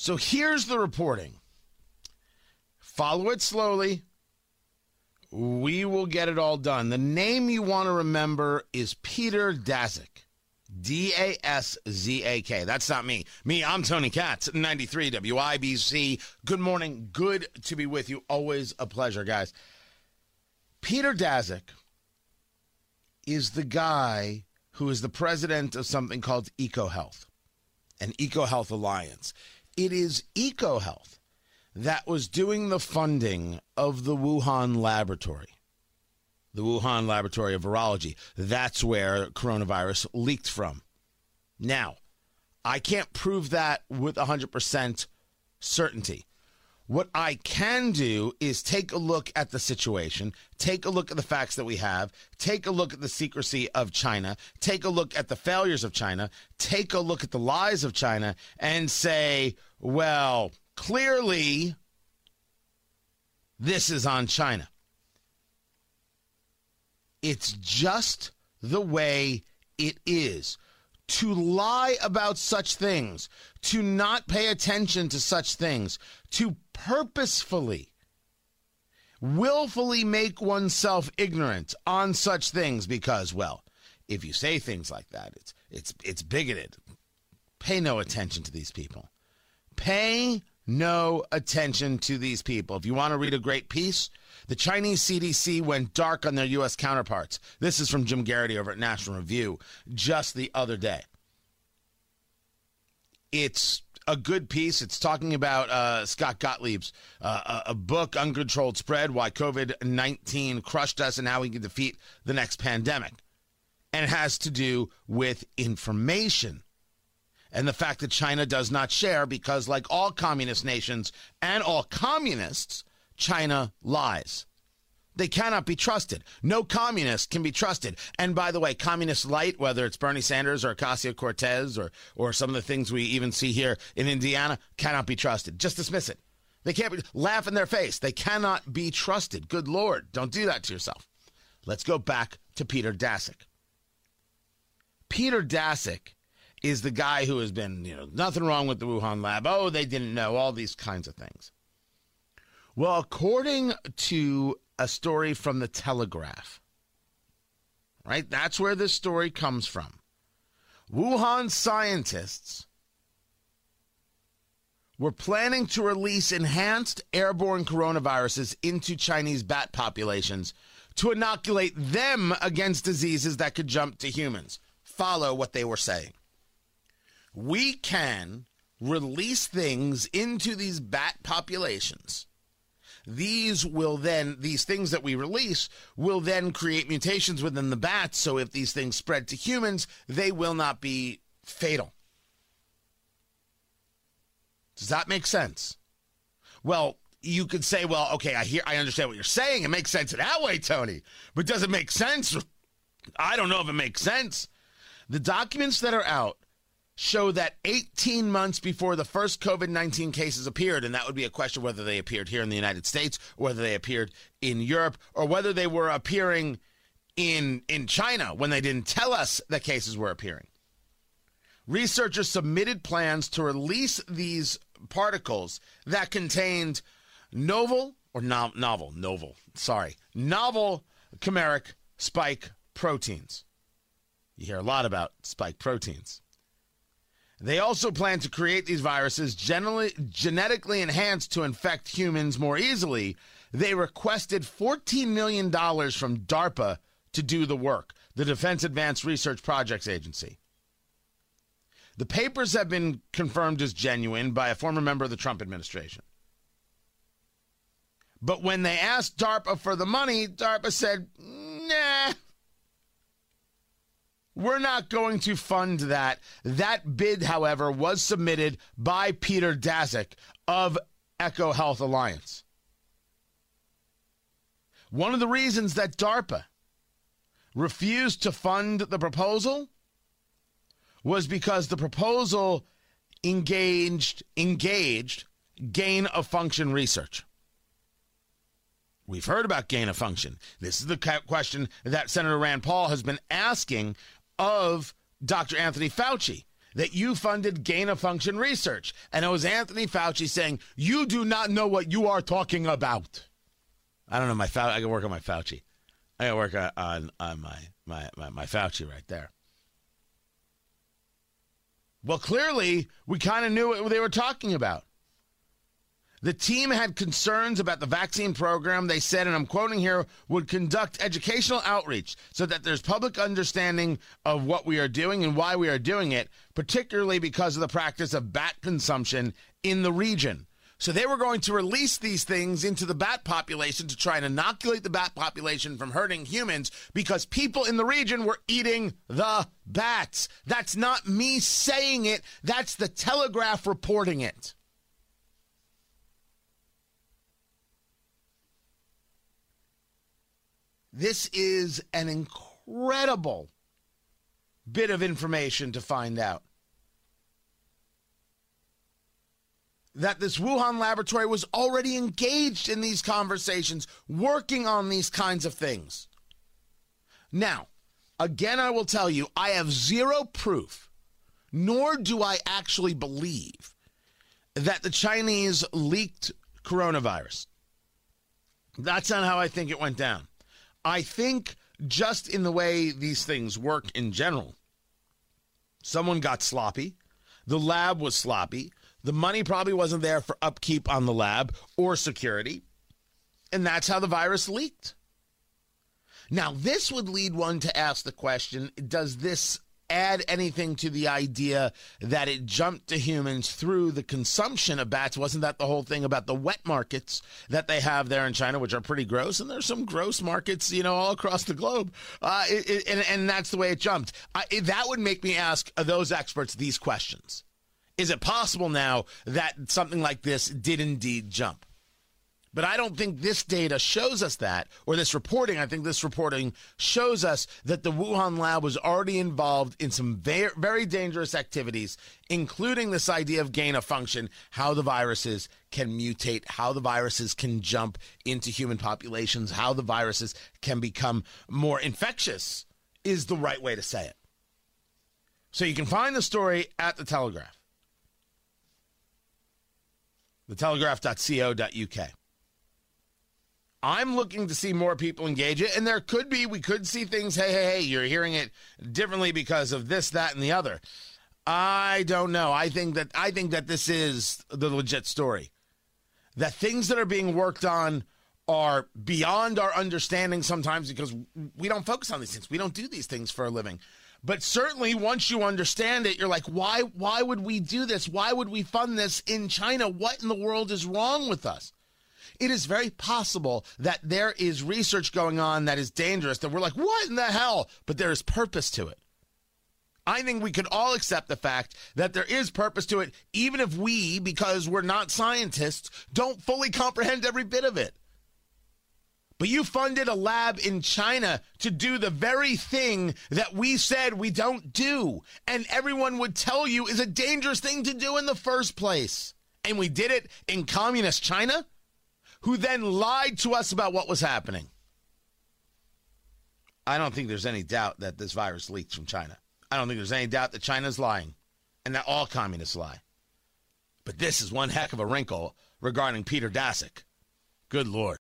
So here's the reporting. Follow it slowly. We will get it all done. The name you want to remember is Peter Daszak. D A S Z A K. That's not me. Me, I'm Tony Katz, 93 WIBC. Good morning. Good to be with you. Always a pleasure, guys. Peter Daszak is the guy who is the president of something called EcoHealth, an EcoHealth Alliance. It is EcoHealth that was doing the funding of the Wuhan laboratory the Wuhan Laboratory of Virology. That's where coronavirus leaked from. Now, I can't prove that with 100% certainty. What I can do is take a look at the situation, take a look at the facts that we have, take a look at the secrecy of China, take a look at the failures of China, take a look at the lies of China, and say, well, clearly this is on China. It's just the way it is. To lie about such things, to not pay attention to such things, to purposefully, willfully make oneself ignorant on such things because, well, if you say things like that, it's it's it's bigoted. Pay no attention to these people. Pay no attention to these people. If you want to read a great piece, the Chinese CDC went dark on their U.S. counterparts. This is from Jim Geraghty over at National Review just the other day. It's a good piece. It's talking about uh, Scott Gottlieb's uh, a book, Uncontrolled Spread Why COVID 19 Crushed Us and How We Can Defeat the Next Pandemic. And it has to do with information and the fact that China does not share because, like all communist nations and all communists, China lies. They cannot be trusted. No communist can be trusted. And by the way, communist light, whether it's Bernie Sanders or Ocasio Cortez or, or some of the things we even see here in Indiana, cannot be trusted. Just dismiss it. They can't be, laugh in their face. They cannot be trusted. Good Lord. Don't do that to yourself. Let's go back to Peter Daszak. Peter Daszak is the guy who has been, you know, nothing wrong with the Wuhan lab. Oh, they didn't know, all these kinds of things. Well, according to a story from the Telegraph, right? That's where this story comes from. Wuhan scientists were planning to release enhanced airborne coronaviruses into Chinese bat populations to inoculate them against diseases that could jump to humans. Follow what they were saying. We can release things into these bat populations these will then these things that we release will then create mutations within the bats. So if these things spread to humans they will not be fatal. Does that make sense? Well you could say well okay i hear i understand what you're saying. It makes sense that way tony. But does it make sense? I don't know if it makes sense. The documents that are out show that 18 months before the first COVID 19 cases appeared, and that would be a question whether they appeared here in the United States, whether they appeared in Europe, or whether they were appearing in, in China when they didn't tell us that cases were appearing. Researchers submitted plans to release these particles that contained novel or no, novel, novel, sorry, novel chimeric spike proteins. You hear a lot about spike proteins. They also plan to create these viruses generally, genetically enhanced to infect humans more easily. They requested $14 million from DARPA to do the work, the Defense Advanced Research Projects Agency. The papers have been confirmed as genuine by a former member of the Trump administration. But when they asked DARPA for the money, DARPA said, we're not going to fund that. That bid, however, was submitted by Peter Daszak of EcoHealth Alliance. One of the reasons that DARPA refused to fund the proposal was because the proposal engaged engaged gain of function research. We've heard about gain of function. This is the question that Senator Rand Paul has been asking of Dr. Anthony Fauci. that you funded gain of function research. And it was Anthony Fauci saying, You do not know what you are talking about. I don't know my Fauci. I can work on my Fauci. I can work on, on, on my, my, my, my Fauci right there. Well, clearly, we kind of knew what they were talking about. The team had concerns about the vaccine program. They said, and I'm quoting here, would conduct educational outreach so that there's public understanding of what we are doing and why we are doing it, particularly because of the practice of bat consumption in the region. So they were going to release these things into the bat population to try and inoculate the bat population from hurting humans because people in the region were eating the bats. That's not me saying it, that's the Telegraph reporting it. This is an incredible bit of information to find out. That this Wuhan laboratory was already engaged in these conversations, working on these kinds of things. Now, again, I will tell you, I have zero proof, nor do I actually believe that the Chinese leaked coronavirus. That's not how I think it went down. I think just in the way these things work in general, someone got sloppy. The lab was sloppy. The money probably wasn't there for upkeep on the lab or security. And that's how the virus leaked. Now, this would lead one to ask the question does this add anything to the idea that it jumped to humans through the consumption of bats. Wasn't that the whole thing about the wet markets that they have there in China, which are pretty gross? And there's some gross markets, you know, all across the globe. Uh, it, it, and, and that's the way it jumped. Uh, it, that would make me ask those experts these questions. Is it possible now that something like this did indeed jump? But I don't think this data shows us that, or this reporting. I think this reporting shows us that the Wuhan lab was already involved in some very, very dangerous activities, including this idea of gain of function, how the viruses can mutate, how the viruses can jump into human populations, how the viruses can become more infectious, is the right way to say it. So you can find the story at the Telegraph, thetelegraph.co.uk. I'm looking to see more people engage it, and there could be, we could see things. Hey, hey, hey, you're hearing it differently because of this, that, and the other. I don't know. I think that I think that this is the legit story. That things that are being worked on are beyond our understanding sometimes because we don't focus on these things. We don't do these things for a living. But certainly once you understand it, you're like, why why would we do this? Why would we fund this in China? What in the world is wrong with us? It is very possible that there is research going on that is dangerous that we're like, what in the hell? But there is purpose to it. I think we could all accept the fact that there is purpose to it, even if we, because we're not scientists, don't fully comprehend every bit of it. But you funded a lab in China to do the very thing that we said we don't do. And everyone would tell you is a dangerous thing to do in the first place. And we did it in communist China? Who then lied to us about what was happening. I don't think there's any doubt that this virus leaked from China. I don't think there's any doubt that China's lying and that all communists lie. But this is one heck of a wrinkle regarding Peter Daszak. Good Lord.